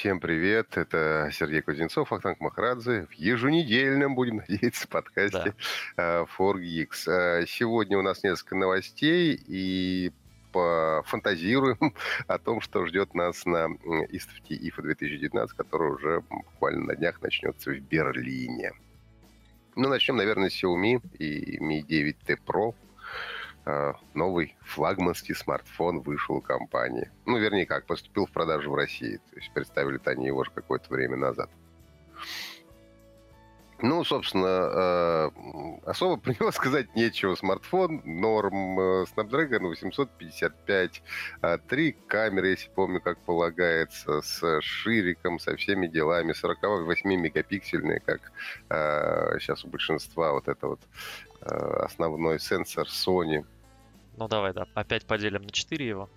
Всем привет, это Сергей Кузнецов, Ахтанг Махрадзе в еженедельном, будем надеяться, подкасте да. 4Geeks. Э, Сегодня у нас несколько новостей и пофантазируем о том, что ждет нас на выставке IFA 2019, которая уже буквально на днях начнется в Берлине. Ну, начнем, наверное, с Xiaomi и Mi 9T Pro. Э, новый флагманский смартфон вышел у компании. Ну, вернее, как, поступил в продажу в России. То есть представили-то они его же какое-то время назад. Ну, собственно, э, особо про него сказать нечего. Смартфон норм, э, Snapdragon 855, три камеры, если помню, как полагается, с шириком, со всеми делами, 48-мегапиксельные, как сейчас у большинства вот это вот основной сенсор Sony – ну давай, да, опять поделим на 4 его.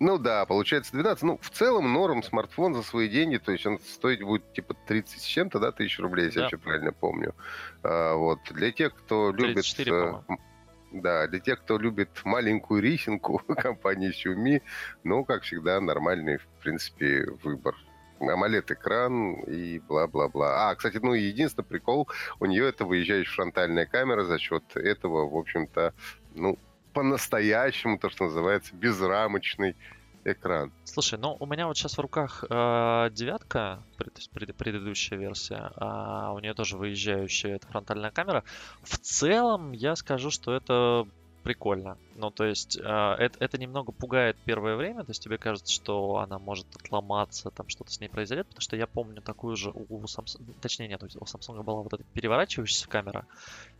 Ну да, получается 12. Ну, в целом норм смартфон за свои деньги, то есть он стоить будет типа 30 с чем-то, да, тысяч рублей, если да. я все правильно помню. А, вот. Для тех, кто 34, любит... Э, да, для тех, кто любит маленькую рисинку компании Xiaomi, ну, как всегда, нормальный, в принципе, выбор. AMOLED-экран и бла-бла-бла. А, кстати, ну, единственный прикол, у нее это выезжающая фронтальная камера, за счет этого, в общем-то, ну, по-настоящему, то, что называется, безрамочный экран. Слушай, ну у меня вот сейчас в руках э, девятка, пред, пред, предыдущая версия, а у нее тоже выезжающая эта фронтальная камера. В целом я скажу, что это прикольно. Ну, то есть, э, это, это немного пугает первое время, то есть тебе кажется, что она может отломаться, там что-то с ней произойдет, потому что я помню такую же у, Samsung, точнее нет, у Samsung была вот эта переворачивающаяся камера,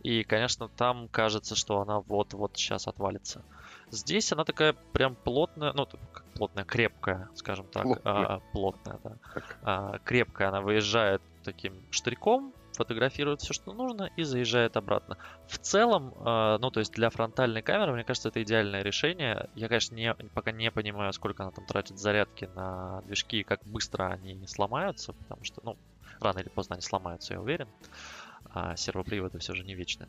и, конечно, там кажется, что она вот-вот сейчас отвалится. Здесь она такая прям плотная, ну, как плотная, крепкая, скажем так, плотная, а, плотная да. А, крепкая, она выезжает таким штырьком, фотографирует все, что нужно, и заезжает обратно. В целом, э, ну, то есть для фронтальной камеры, мне кажется, это идеальное решение. Я, конечно, не, пока не понимаю, сколько она там тратит зарядки на движки и как быстро они сломаются, потому что, ну, рано или поздно они сломаются, я уверен. А сервоприводы все же не вечны.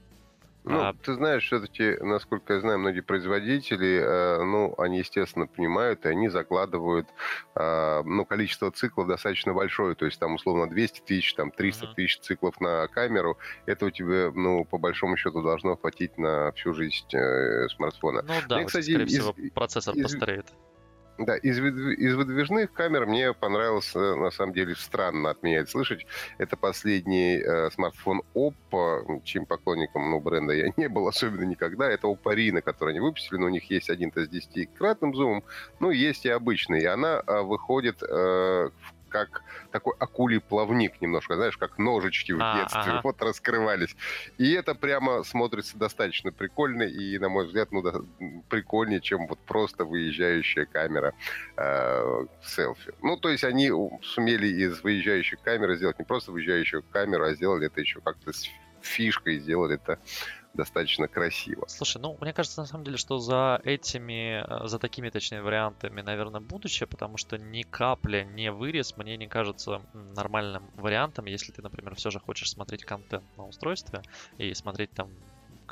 Ну, а... ты знаешь, все-таки, насколько я знаю, многие производители, э, ну, они, естественно, понимают, и они закладывают, э, ну, количество циклов достаточно большое, то есть там, условно, 200 тысяч, там, 300 uh-huh. тысяч циклов на камеру, это у тебя, ну, по большому счету должно хватить на всю жизнь э, смартфона. Ну да, Мне, кстати, скорее из, всего, процессор из, постареет. Да, из, из выдвижных камер мне понравился, на самом деле, странно от меня это слышать. Это последний э, смартфон Oppo, чьим поклонником ну, бренда я не был особенно никогда. Это Oppo Reno, который они выпустили, но у них есть один-то с 10-кратным зумом, ну, есть и обычный. И она э, выходит э, в как такой акулий плавник немножко, знаешь, как ножички в а, детстве ага. вот раскрывались. И это прямо смотрится достаточно прикольно и, на мой взгляд, ну, да, прикольнее, чем вот просто выезжающая камера э, селфи. Ну, то есть они сумели из выезжающей камеры сделать не просто выезжающую камеру, а сделали это еще как-то с фишкой, сделали это достаточно красиво. Слушай, ну, мне кажется, на самом деле, что за этими, э, за такими, точнее, вариантами, наверное, будущее, потому что ни капля, ни вырез мне не кажется нормальным вариантом, если ты, например, все же хочешь смотреть контент на устройстве и смотреть там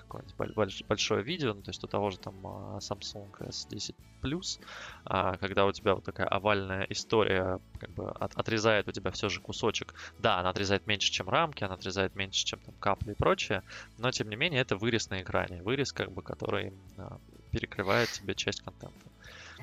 какое-нибудь большое видео, ну, то есть у того же там а, Samsung S10 Plus, а, когда у тебя вот такая овальная история как бы от, отрезает у тебя все же кусочек. Да, она отрезает меньше, чем рамки, она отрезает меньше, чем там капли и прочее, но тем не менее это вырез на экране, вырез как бы, который а, перекрывает тебе часть контента.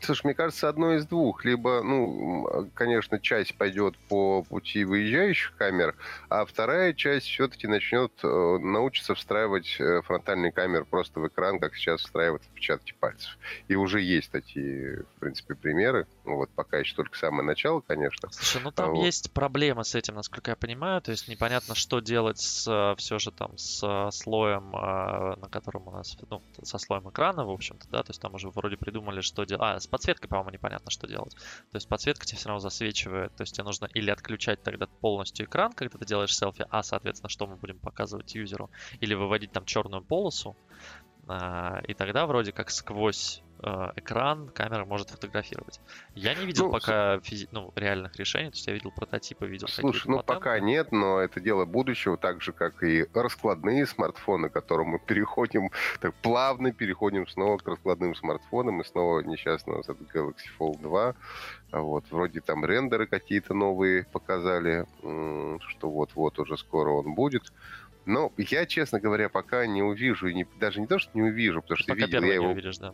Слушай, мне кажется, одно из двух. Либо, ну, конечно, часть пойдет по пути выезжающих камер, а вторая часть все-таки начнет э, научиться встраивать э, фронтальные камеры просто в экран, как сейчас встраивают отпечатки пальцев. И уже есть такие, в принципе, примеры. Вот пока еще только самое начало, конечно. Слушай, ну там вот. есть проблема с этим, насколько я понимаю. То есть непонятно, что делать с, э, все же там с слоем, на котором у нас, ну, со слоем экрана, в общем-то, да, то есть там уже вроде придумали, что делать. А, с подсветкой, по-моему, непонятно, что делать. То есть подсветка тебе все равно засвечивает. То есть тебе нужно или отключать тогда полностью экран, когда ты делаешь селфи, а, соответственно, что мы будем показывать юзеру, или выводить там черную полосу, а, и тогда вроде как сквозь экран камера может фотографировать. Я не видел ну, пока физи- ну, реальных решений, то есть я видел прототипы, видел Слушай, ну патенты. пока нет, но это дело будущего, так же как и раскладные смартфоны, к которым мы переходим, так плавно переходим снова к раскладным смартфонам и снова несчастного Galaxy Fold 2. Вот, вроде там рендеры какие-то новые показали, что вот-вот уже скоро он будет. Но я, честно говоря, пока не увижу, не, даже не то, что не увижу, потому что пока видел я его увидишь, да.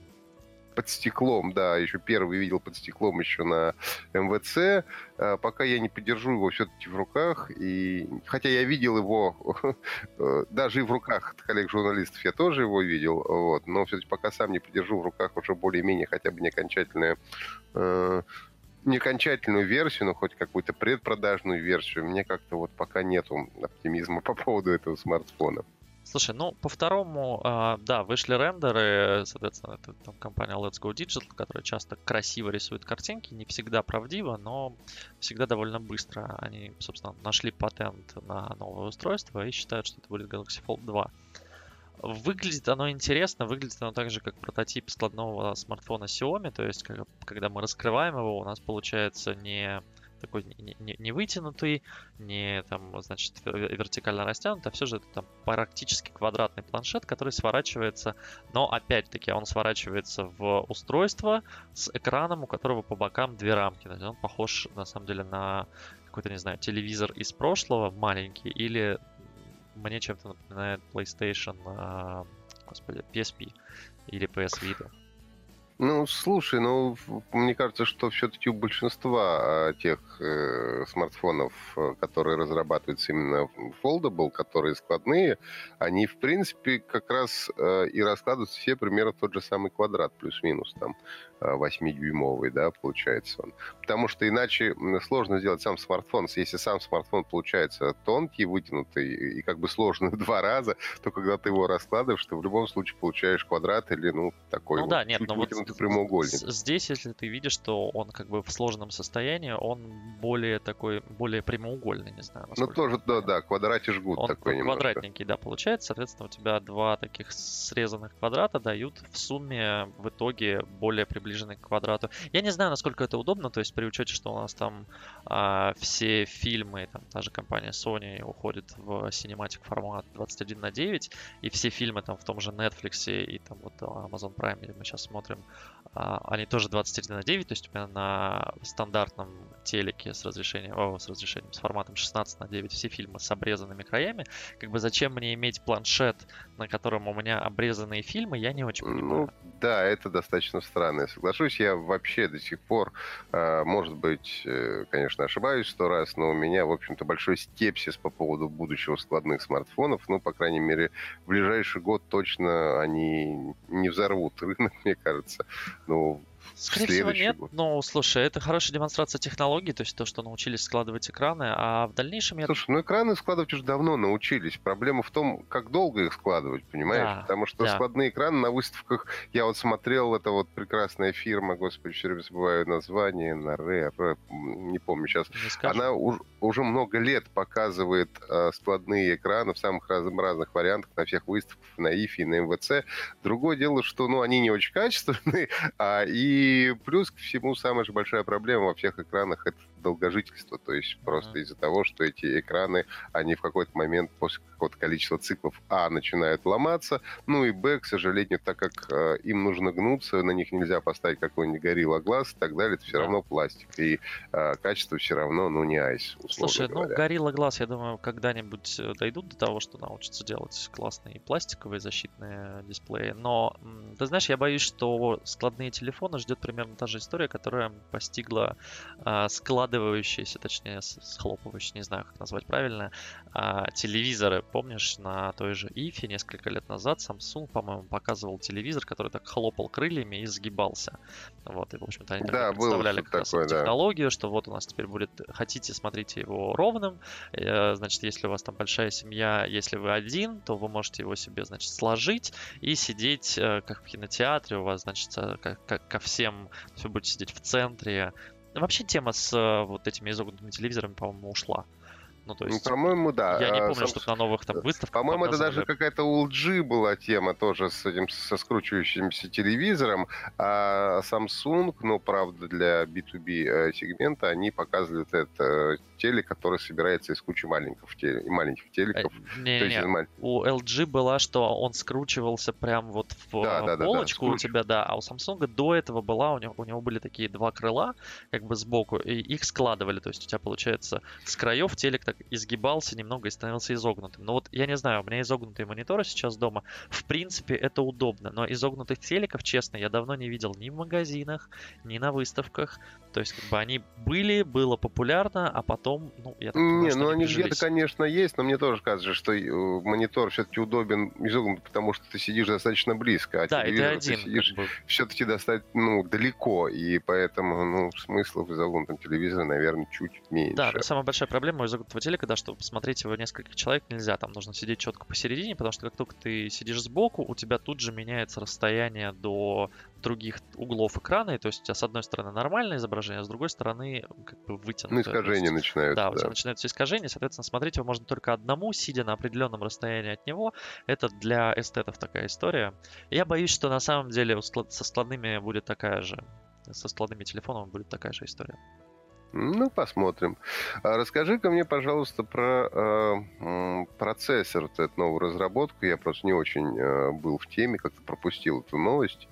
Под стеклом, да, еще первый видел под стеклом еще на МВЦ. А, пока я не подержу его все-таки в руках, и хотя я видел его э, даже и в руках коллег-журналистов, я тоже его видел, вот, но все-таки пока сам не подержу в руках уже более-менее хотя бы не окончательное э, не окончательную версию, но хоть какую-то предпродажную версию, мне как-то вот пока нету оптимизма по поводу этого смартфона. Слушай, ну по второму, э, да, вышли рендеры, соответственно, это там компания Let's Go Digital, которая часто красиво рисует картинки, не всегда правдиво, но всегда довольно быстро. Они, собственно, нашли патент на новое устройство и считают, что это будет Galaxy Fold 2. Выглядит оно интересно, выглядит оно так же, как прототип складного смартфона Xiaomi, то есть как, когда мы раскрываем его, у нас получается не такой не, не, не вытянутый, не там, значит, вертикально растянутый, а все же это там практически квадратный планшет, который сворачивается, но опять-таки он сворачивается в устройство с экраном, у которого по бокам две рамки. Он похож на самом деле на какой-то, не знаю, телевизор из прошлого маленький или мне чем-то напоминает PlayStation, э, господи, PSP или PS Vita. Ну, слушай, ну, мне кажется, что все-таки у большинства а, тех э, смартфонов, э, которые разрабатываются именно foldable, которые складные, они, в принципе, как раз э, и раскладываются все примерно в тот же самый квадрат, плюс-минус, там, 8-дюймовый, да, получается он. Потому что иначе сложно сделать сам смартфон. Если сам смартфон получается тонкий, вытянутый и как бы сложный в два раза, то когда ты его раскладываешь, ты в любом случае получаешь квадрат или, ну, такой ну, вот да, нет, но вот прямоугольник. Здесь, если ты видишь, что он как бы в сложном состоянии, он более такой, более прямоугольный, не знаю. Ну, тоже, да, да, квадрате жгут он такой квадратненький, да, получается. Соответственно, у тебя два таких срезанных квадрата дают в сумме в итоге более приближенный к квадрату. Я не знаю, насколько это удобно, то есть при учете, что у нас там а, все фильмы, там та же компания Sony уходит в cinematic формат 21 на 9, и все фильмы там в том же Netflix и там вот Amazon Prime, где мы сейчас смотрим, они тоже 21 на 9, то есть у меня на стандартном телеке с разрешением, о, с разрешением, с форматом 16 на 9 все фильмы с обрезанными краями. Как бы зачем мне иметь планшет, на котором у меня обрезанные фильмы, я не очень понимаю. Ну, да, это достаточно странно. Соглашусь, я вообще до сих пор, а, может быть, э, конечно, ошибаюсь сто раз, но у меня, в общем-то, большой скепсис по поводу будущего складных смартфонов. Ну, по крайней мере, в ближайший год точно они не взорвут рынок, мне кажется. Ну, Скорее всего, нет. Год. Но, слушай, это хорошая демонстрация технологий, то есть то, что научились складывать экраны, а в дальнейшем я... Слушай, ну экраны складывать уже давно научились. Проблема в том, как долго их складывать, понимаешь? Да, Потому что да. складные экраны на выставках... Я вот смотрел, это вот прекрасная фирма, господи, все время забываю название, на Ре, не помню сейчас. Не Она уж, уже много лет показывает э, складные экраны в самых разных, разных вариантах на всех выставках, на ИФИ, на МВЦ. Другое дело, что ну, они не очень качественные, а и и плюс к всему самая же большая проблема во всех экранах это долгожительство. То есть mm-hmm. просто из-за того, что эти экраны, они в какой-то момент после какого-то количества циклов А начинают ломаться, ну и Б, к сожалению, так как э, им нужно гнуться, на них нельзя поставить какой-нибудь горилла глаз и так далее, это все да. равно пластик. И э, качество все равно, ну, не айс. Слушай, ну, говоря. ну, горилла глаз, я думаю, когда-нибудь э, дойдут до того, что научатся делать классные пластиковые защитные дисплеи. Но, ты знаешь, я боюсь, что складные телефоны ждет примерно та же история, которая постигла э, склад складывающиеся, точнее, схлопывающие, не знаю, как назвать правильно, а, телевизоры. Помнишь, на той же Ифе несколько лет назад Samsung, по-моему, показывал телевизор, который так хлопал крыльями и сгибался. Вот, и, в общем-то, они да, представляли как такое, раз да. технологию, что вот у нас теперь будет, хотите, смотрите его ровным, э, значит, если у вас там большая семья, если вы один, то вы можете его себе, значит, сложить и сидеть, э, как в кинотеатре, у вас, значит, э, как, как ко всем, вы будете сидеть в центре, Вообще тема с э, вот этими изогнутыми телевизорами, по-моему, ушла. Ну, то есть, по-моему, да. Я не А, помню, что на новых там выставках По-моему, это даже какая-то у LG была тема тоже с этим со скручивающимся телевизором. А Samsung, ну, правда, для B2B э, сегмента, они показывают этот э, телек, который собирается из кучи маленьких, теле- маленьких Э, телеков. То есть Не-не-не, из маль- у LG была, что он скручивался прям вот в Да, э, да, да, да, полочку у тебя, да, а у Samsung до этого была, у него, у него были такие два крыла, как бы сбоку, и их складывали, то есть у тебя, получается, с краев телек так изгибался немного и становился изогнутым. Ну вот, я не знаю, у меня изогнутые мониторы сейчас дома, в принципе, это удобно, но изогнутых телеков, честно, я давно не видел ни в магазинах, ни на выставках, то есть, как бы они были, было популярно, а потом, ну, я так понимаю, Не, ну они где-то, конечно, есть, но мне тоже кажется, что э, монитор все-таки удобен изогнут, потому что ты сидишь достаточно близко, а Да, и ты телевизор один, ты сидишь как бы, все-таки достать ну, далеко, и поэтому ну, смысла в изогнутом телевизоре, наверное, чуть меньше. Да, но самая большая проблема у изогнутого телека, да, что посмотреть его несколько человек нельзя, там нужно сидеть четко посередине, потому что как только ты сидишь сбоку, у тебя тут же меняется расстояние до других углов экрана, и то есть у тебя с одной стороны нормальное изображение, а с другой стороны как бы вытянутое. ну, искажения есть- начинаются, Да, да. у тебя начинаются искажения, соответственно, смотреть его можно только одному, сидя на определенном расстоянии от него. Это для эстетов такая история. Я боюсь, что на самом деле со складными будет такая же. Со складными телефонами будет такая же история. Ну, посмотрим. А расскажи-ка мне, пожалуйста, про э, процессор, вот эту новую разработку. Я просто не очень э, был в теме, как-то пропустил эту новость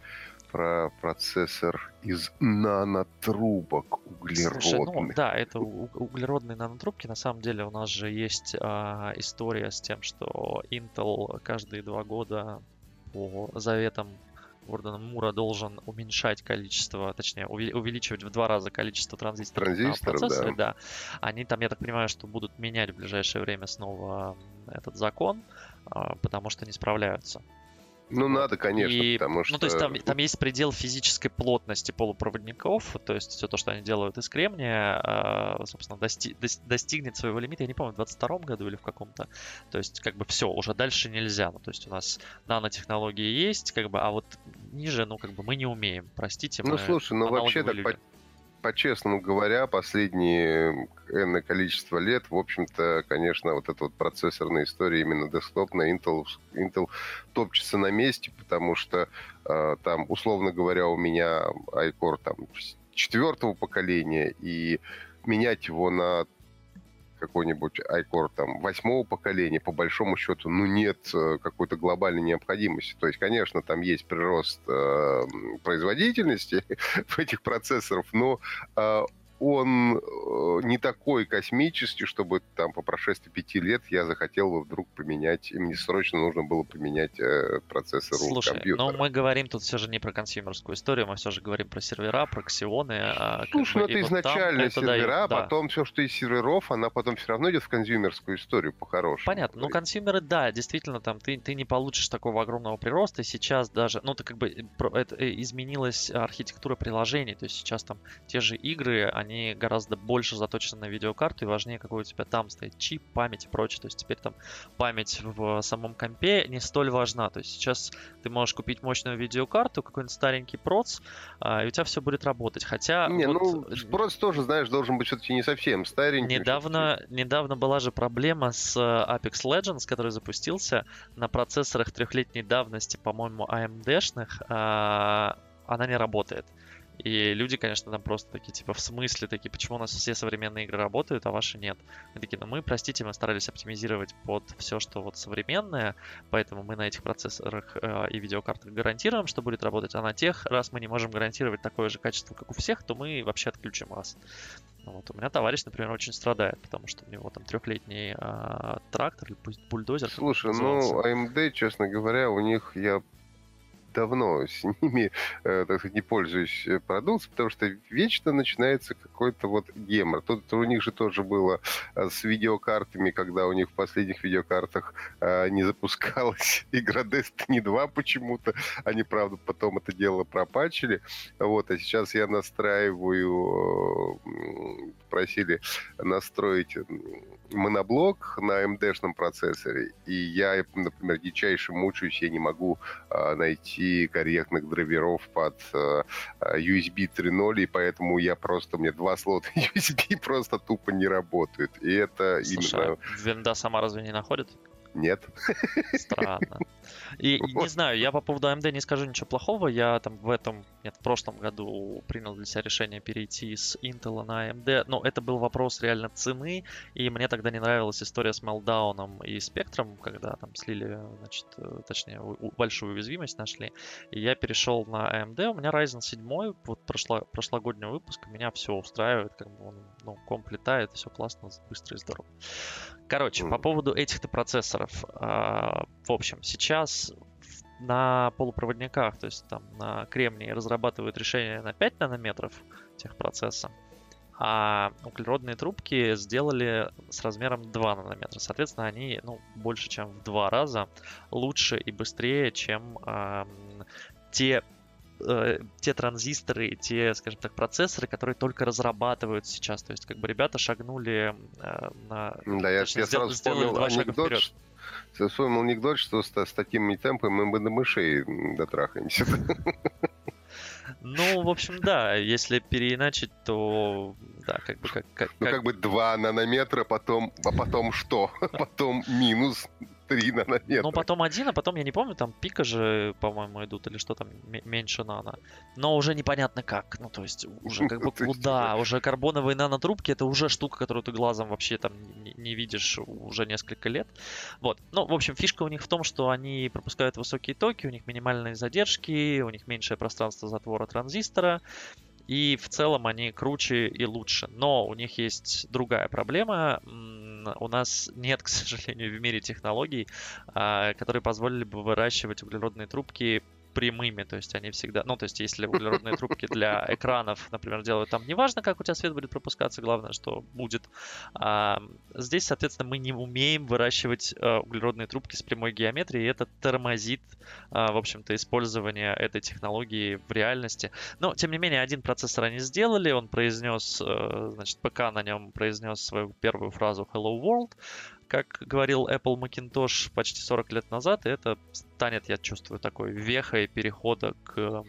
про процессор из нанотрубок Слушай, ну углеродных. да, это углеродные нанотрубки. На самом деле у нас же есть а, история с тем, что Intel каждые два года по заветам Гордона Мура должен уменьшать количество, точнее, увеличивать в два раза количество транзисторов, на Транзисторов, процессоре, да. Они там, я так понимаю, что будут менять в ближайшее время снова этот закон, а, потому что не справляются. Ну, надо, конечно, И, потому что... Ну, то есть там, там есть предел физической плотности полупроводников, то есть все то, что они делают из кремния, а, собственно, дости- дос- достигнет своего лимита, я не помню, в 22 году или в каком-то. То есть, как бы все, уже дальше нельзя. Ну, то есть у нас нанотехнологии есть, как бы, а вот ниже, ну, как бы мы не умеем, простите, Ну, слушай, ну вообще так по-честному говоря, последние энное количество лет, в общем-то, конечно, вот эта вот процессорная история именно десктопная, Intel, Intel топчется на месте, потому что э, там, условно говоря, у меня iCore там четвертого поколения, и менять его на какой-нибудь iCore там восьмого поколения, по большому счету, ну, нет э, какой-то глобальной необходимости. То есть, конечно, там есть прирост э, производительности в этих процессоров, но э, он э, не такой космический, чтобы там по прошествии пяти лет я захотел бы вдруг поменять, и мне срочно нужно было поменять э, процессор Слушай, компьютера. но мы говорим тут все же не про консюмерскую историю, мы все же говорим про сервера, про ксионы. а, Слушай, ну это вот там изначально это сервера, а да. потом все, что из серверов, она потом все равно идет в консюмерскую историю по-хорошему. Понятно. Ну, консюмеры, да, действительно, там ты, ты не получишь такого огромного прироста. Сейчас даже, ну, ты как бы э, это, э, изменилась архитектура приложений. То есть сейчас там те же игры, они гораздо больше заточены на видеокарту и важнее, какой у тебя там стоит чип, память и прочее. То есть теперь там память в самом компе не столь важна. То есть сейчас ты можешь купить мощную видеокарту, какой-нибудь старенький проц, а, и у тебя все будет работать. Хотя Не, вот, ну, спрос тоже, знаешь, должен быть все-таки не совсем старенький. Недавно, недавно была же проблема с э, Apex Legends, который запустился на процессорах трехлетней давности, по-моему, AMD-шных. а, Она не работает. И люди, конечно, там просто такие, типа, в смысле такие, почему у нас все современные игры работают, а ваши нет? Мы такие, ну мы, простите, мы старались оптимизировать под все, что вот современное, поэтому мы на этих процессорах э, и видеокартах гарантируем, что будет работать, а на тех, раз мы не можем гарантировать такое же качество, как у всех, то мы вообще отключим вас. Ну Вот. У меня товарищ, например, очень страдает, потому что у него там трехлетний а, трактор или пусть бульдозер. Слушай, ну, AMD, честно говоря, у них я давно с ними, э, так сказать, не пользуюсь э, продукцией, потому что вечно начинается какой-то вот гемор. Тут у них же тоже было э, с видеокартами, когда у них в последних видеокартах не запускалась игра Destiny 2 почему-то. Они, правда, потом это дело пропачили. Вот, а сейчас я настраиваю, просили настроить моноблок на AMD-шном процессоре, и я, например, дичайше мучаюсь, я не могу найти корректных драйверов под э, USB 3.0, и поэтому я просто, у меня два слота USB просто тупо не работают. И это Слушай, именно... а винда сама разве не находит? Нет. Странно. И и не знаю, я по поводу AMD не скажу ничего плохого. Я там в этом, нет, в прошлом году принял для себя решение перейти с Intel на AMD. Но это был вопрос реально цены. И мне тогда не нравилась история с Meltdown и Spectrum, когда там слили, значит, э, точнее, большую уязвимость нашли. И я перешел на AMD. У меня Ryzen 7, вот прошло, прошлогодний выпуск, меня все устраивает, как бы он, ну, комп летает, все классно, быстро и здорово. Короче, по поводу этих-то процессоров. а, В общем, сейчас на полупроводниках, то есть там на кремнии разрабатывают решение на 5 нанометров техпроцесса, а углеродные трубки сделали с размером 2 нанометра. Соответственно, они ну, больше, чем в два раза лучше и быстрее, чем ам, те э, те транзисторы, те, скажем так, процессоры, которые только разрабатывают сейчас. То есть, как бы ребята шагнули э, на... Да, я, точнее, я сдел- сразу вспомнил два шага анекдот, вперед. я вспомнил анекдот, что с, с такими темпами мы бы до мышей дотрахаемся. Ну, в общем, да, если переиначить, то да, как бы как, как, Ну, как- как бы 2 нанометра, потом, а потом что? Потом минус 3 нанометра. Ну, потом один, а потом, я не помню, там пика же, по-моему, идут, или что там, ме- меньше нано. Но уже непонятно как. Ну, то есть, уже как бы куда? Уже карбоновые нанотрубки, это уже штука, которую ты глазом вообще там не, не видишь уже несколько лет. Вот. Ну, в общем, фишка у них в том, что они пропускают высокие токи, у них минимальные задержки, у них меньшее пространство затвора транзистора. И в целом они круче и лучше. Но у них есть другая проблема. У нас нет, к сожалению, в мире технологий, а, которые позволили бы выращивать углеродные трубки прямыми, то есть они всегда, ну, то есть если углеродные трубки для экранов, например, делают там, неважно, как у тебя свет будет пропускаться, главное, что будет. А, здесь, соответственно, мы не умеем выращивать а, углеродные трубки с прямой геометрией, и это тормозит, а, в общем-то, использование этой технологии в реальности. Но, тем не менее, один процессор они сделали, он произнес, э, значит, ПК на нем произнес свою первую фразу Hello World, как говорил Apple Macintosh почти 40 лет назад, и это станет, я чувствую, такой вехой перехода к... эм,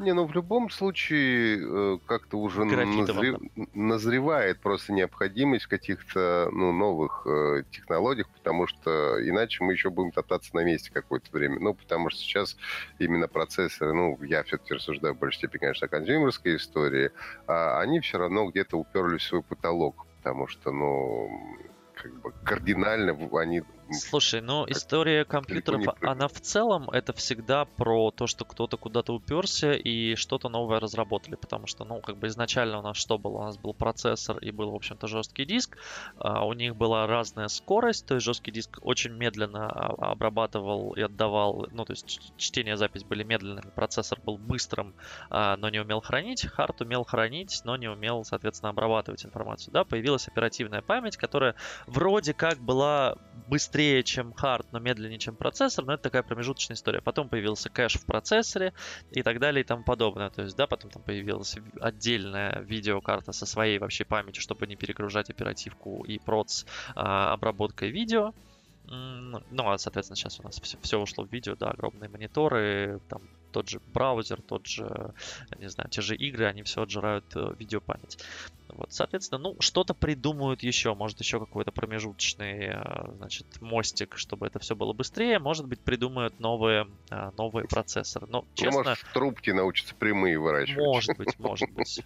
Не, ну в любом случае э, как-то уже Графитовым, назре- назревает просто необходимость в каких-то ну, новых э, технологиях, потому что иначе мы еще будем топтаться на месте какое-то время. Ну, потому что сейчас именно процессоры, ну, я все-таки рассуждаю в большей степени, конечно, о консюмерской истории, а они все равно где-то уперлись в свой потолок, потому что, ну, как бы кардинально они... Слушай, ну история компьютеров, она в целом это всегда про то, что кто-то куда-то уперся и что-то новое разработали, потому что, ну, как бы изначально у нас что было? У нас был процессор и был, в общем-то, жесткий диск. А, у них была разная скорость, то есть жесткий диск очень медленно а, обрабатывал и отдавал, ну, то есть чтение, запись были медленными, процессор был быстрым, а, но не умел хранить, хард умел хранить, но не умел, соответственно, обрабатывать информацию. Да, появилась оперативная память, которая вроде как была быстрее, чем хард, но медленнее, чем процессор, но это такая промежуточная история. Потом появился кэш в процессоре и так далее и тому подобное. То есть, да, потом там появилась ви- отдельная видеокарта со своей вообще памятью, чтобы не перегружать оперативку и проц а, обработкой видео. Ну, а, соответственно, сейчас у нас все, все ушло в видео, да, огромные мониторы, там тот же браузер, тот же, не знаю, те же игры, они все отжирают э, видеопамять. Вот, соответственно, ну, что-то придумают еще, может, еще какой-то промежуточный, э, значит, мостик, чтобы это все было быстрее, может быть, придумают новые, э, новые процессоры. Но, Ну, честно, может, трубки научатся прямые выращивать. может быть, может быть.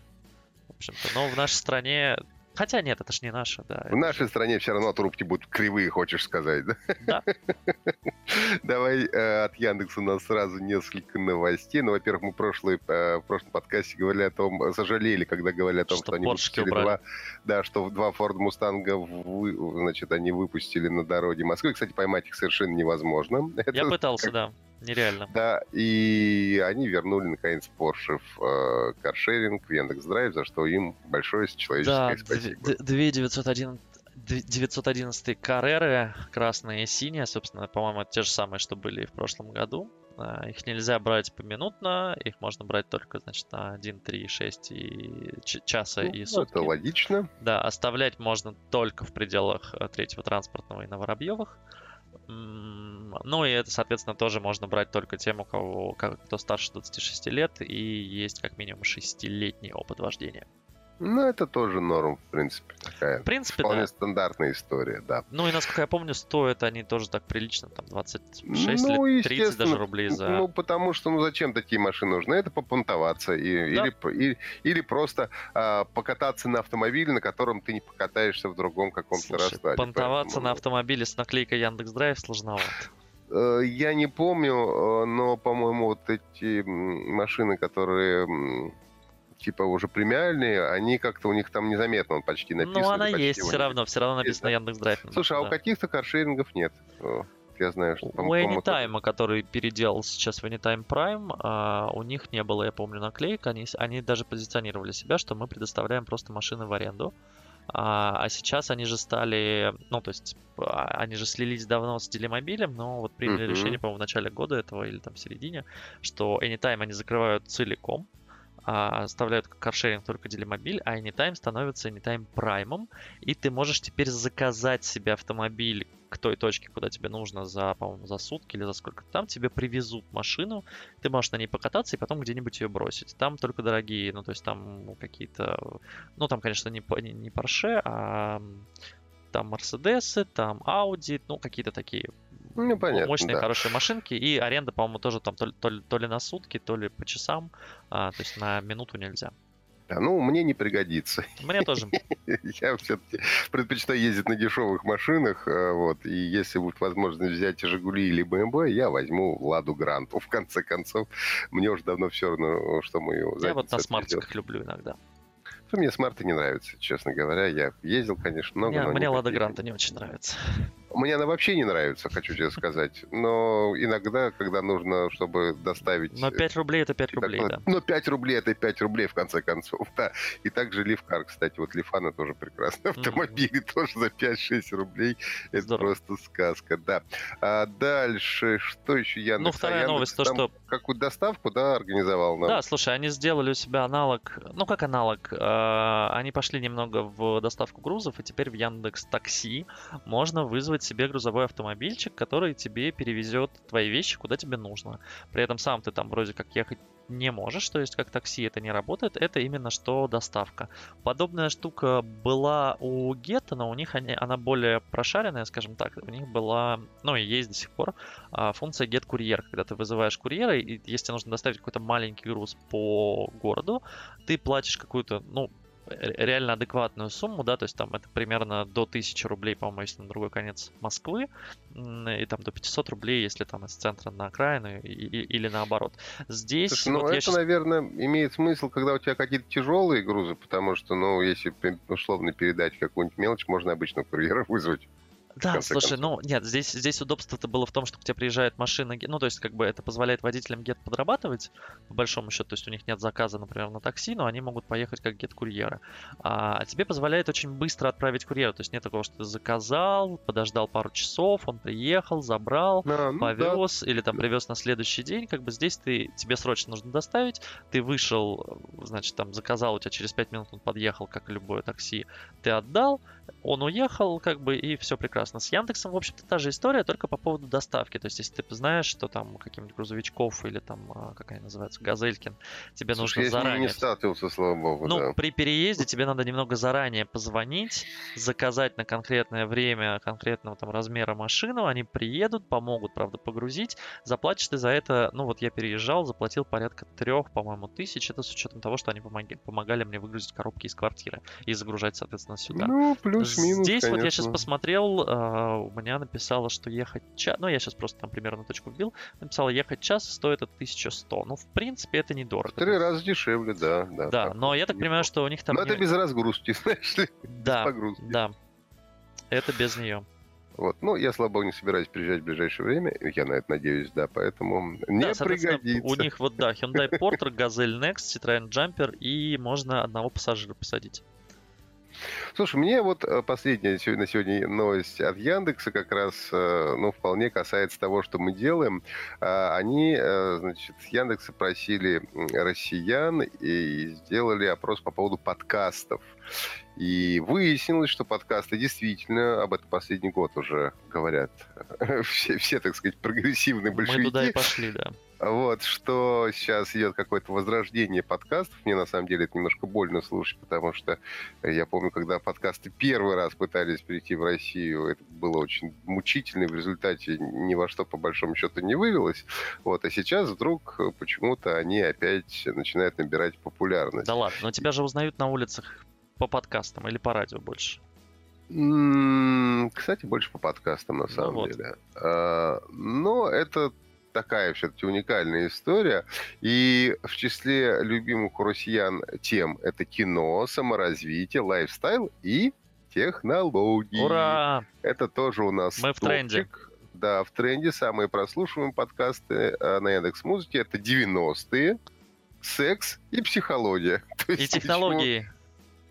В общем-то, но в нашей стране... Хотя нет, это ж не наша, да. В нашей же- стране все равно трубки будут кривые, хочешь сказать, да? Да. Давай э, от Яндекса у нас сразу несколько новостей. Ну, во-первых, мы прошлый, э, в прошлом подкасте говорили о том, э, сожалели, когда говорили о том, Что что, они выпустили убрали. два, да, что два Ford Мустанга, вы- значит, они выпустили на дороге Москвы. Кстати, поймать их совершенно невозможно. Я Это- пытался, да. Нереально. Да, и они вернули, наконец, Porsche в э, каршеринг, в Яндекс.Драйв, за что им большое человеческое Да, спасибо. 901 две- 911 Карреры, красные и синие, собственно, по-моему, это те же самые, что были и в прошлом году. А, Их нельзя брать поминутно, их можно брать только, значит, на 1, 3, 6 и часа Ну, и это сутки. логично. Да, оставлять можно только в пределах э, третьего транспортного и на Воробьевых. Ну и это, соответственно, тоже можно брать только тем, у кого кто старше 26 лет и есть как минимум 6-летний опыт вождения. Ну, это тоже норм, в принципе, такая. В принципе, вполне да. стандартная история, да. Ну и, насколько я помню, стоят они тоже так прилично, там 26 ну, или 30 даже рублей за... Ну, потому что, ну, зачем такие машины нужны? Это попонтоваться и, да. или, и, или просто а, покататься на автомобиле, на котором ты не покатаешься в другом каком-то раскладе. понтоваться Поэтому... на автомобиле с наклейкой Яндекс Драйв сложновато. Э, я не помню, э, но, по-моему, вот эти машины, которые типа уже премиальные, они как-то у них там незаметно, он почти ну, написан. Ну, она есть все равно, все равно написано Яндекс Драйв. Слушай, а у каких-то каршерингов нет. Я знаю, что У Anytime, который переделал сейчас в Anytime Prime, а, у них не было, я помню, наклеек. Они, они даже позиционировали себя, что мы предоставляем просто машины в аренду. А, а сейчас они же стали, ну, то есть, а, они же слились давно с Делимобилем, но вот приняли mm-hmm. решение, по-моему, в начале года этого или там в середине, что Anytime они закрывают целиком, оставляют каршеринг только Делимобиль, а Anytime становится Anytime Prime, и ты можешь теперь заказать себе автомобиль к той точке, куда тебе нужно за, по-моему, за сутки или за сколько там, тебе привезут машину, ты можешь на ней покататься и потом где-нибудь ее бросить. Там только дорогие, ну, то есть там какие-то, ну, там, конечно, не, не, не Porsche, а там Мерседесы, там Audi, ну, какие-то такие ну, понятно, мощные, да. хорошие машинки. И аренда, по-моему, тоже там то ли, то, ли, то ли на сутки, то ли по часам. А, то есть на минуту нельзя. Да, ну, мне не пригодится. Мне тоже. Я все-таки предпочитаю ездить на дешевых машинах, э, вот, и если будет возможность взять Жигули или БМВ, я возьму Ладу Гранту. В конце концов, мне уже давно все равно, что мы ее Я вот на смартиках люблю иногда. Мне смарты не нравятся, честно говоря. Я ездил, конечно, много, мне, но Мне Лада Гранта не очень нравится. Мне она вообще не нравится, хочу тебе сказать. Но иногда, когда нужно, чтобы доставить... Но 5 рублей это 5 рублей, так, да. Но 5 рублей это 5 рублей, в конце концов, да. И также Лифкар, кстати, вот Лифана тоже прекрасный автомобиль, mm-hmm. тоже за 5-6 рублей. Это Здорово. просто сказка, да. А дальше, что еще я... Ну, вторая новость, то, что... Какую доставку, да, организовал нам? Да, слушай, они сделали у себя аналог, ну, как аналог, а, они пошли немного в доставку грузов, и теперь в Яндекс Такси можно вызвать себе грузовой автомобильчик, который тебе перевезет твои вещи, куда тебе нужно. При этом сам ты там вроде как ехать не можешь, то есть как такси это не работает, это именно что доставка. Подобная штука была у Гетта, но у них они, она более прошаренная, скажем так. У них была, ну и есть до сих пор, а, функция Get Courier, когда ты вызываешь курьера, и если нужно доставить какой-то маленький груз по городу, ты платишь какую-то, ну, реально адекватную сумму, да, то есть там это примерно до 1000 рублей, по-моему, если на другой конец Москвы, и там до 500 рублей, если там из центра на окраину и, и, или наоборот. Здесь... Слушай, ну, вот это, сейчас... наверное, имеет смысл, когда у тебя какие-то тяжелые грузы, потому что, ну, если условно передать какую-нибудь мелочь, можно обычно курьера вызвать. Да, слушай, концов. ну нет, здесь, здесь удобство-то было в том, что к тебе приезжает машина, ну то есть как бы это позволяет водителям гет подрабатывать, по большому счету, то есть у них нет заказа, например, на такси, но они могут поехать как гет-курьеры. А тебе позволяет очень быстро отправить курьера, то есть нет такого, что ты заказал, подождал пару часов, он приехал, забрал, а, ну, повез да. или там привез на следующий день, как бы здесь ты, тебе срочно нужно доставить, ты вышел, значит, там заказал, у тебя через 5 минут он подъехал, как и любое такси, ты отдал, он уехал, как бы, и все прекрасно. С Яндексом, в общем-то, та же история, только по поводу доставки. То есть, если ты знаешь, что там каких-нибудь грузовичков или там, а, как они называются, Газелькин, тебе Слушай, нужно заранее... не сталкивался, слава богу, Ну, да. при переезде тебе надо немного заранее позвонить, заказать на конкретное время конкретного там размера машину, они приедут, помогут, правда, погрузить, заплатишь ты за это, ну, вот я переезжал, заплатил порядка трех, по-моему, тысяч, это с учетом того, что они помогали, помогали мне выгрузить коробки из квартиры и загружать, соответственно, сюда. Ну, плюс Плюс-минус, Здесь конечно. вот я сейчас посмотрел, uh, у меня написало, что ехать час, ну я сейчас просто там примерно точку вбил, написала ехать час стоит от 1100. Ну, в принципе, это недорого. В три раза дешевле, да. Да, да но я так понимаю, что у них там... Но не... это без разгрузки, знаешь ли? Да, да. Это без нее. Вот. Ну, я, слава богу, не собираюсь приезжать в ближайшее время. Я на это надеюсь, да, поэтому не да, пригодится. У них вот, да, Hyundai Porter, Gazelle Next, Citroёn Jumper и можно одного пассажира посадить. Слушай, мне вот э, последняя на сегодня новость от Яндекса как раз, э, ну, вполне касается того, что мы делаем. А, они, э, значит, Яндекса просили россиян и сделали опрос по поводу подкастов. И выяснилось, что подкасты действительно, об этом последний год уже говорят все, все так сказать, прогрессивные большевики. Мы туда и пошли, да. Вот, что сейчас идет какое-то возрождение подкастов. Мне на самом деле это немножко больно слушать, потому что я помню, когда подкасты первый раз пытались прийти в Россию, это было очень мучительно, и в результате ни во что по большому счету не вывелось. Вот, а сейчас вдруг почему-то они опять начинают набирать популярность. Да ладно, но тебя же узнают на улицах по подкастам или по радио больше? Кстати, больше по подкастам, на ну самом ну вот. деле. А, но это такая все-таки уникальная история. И в числе любимых у россиян тем это кино, саморазвитие, лайфстайл и технологии. Ура! Это тоже у нас Мы в тренде. Да, в тренде. Самые прослушиваемые подкасты э, на Яндекс Музыке это 90-е, секс и психология. и технологии. Почему...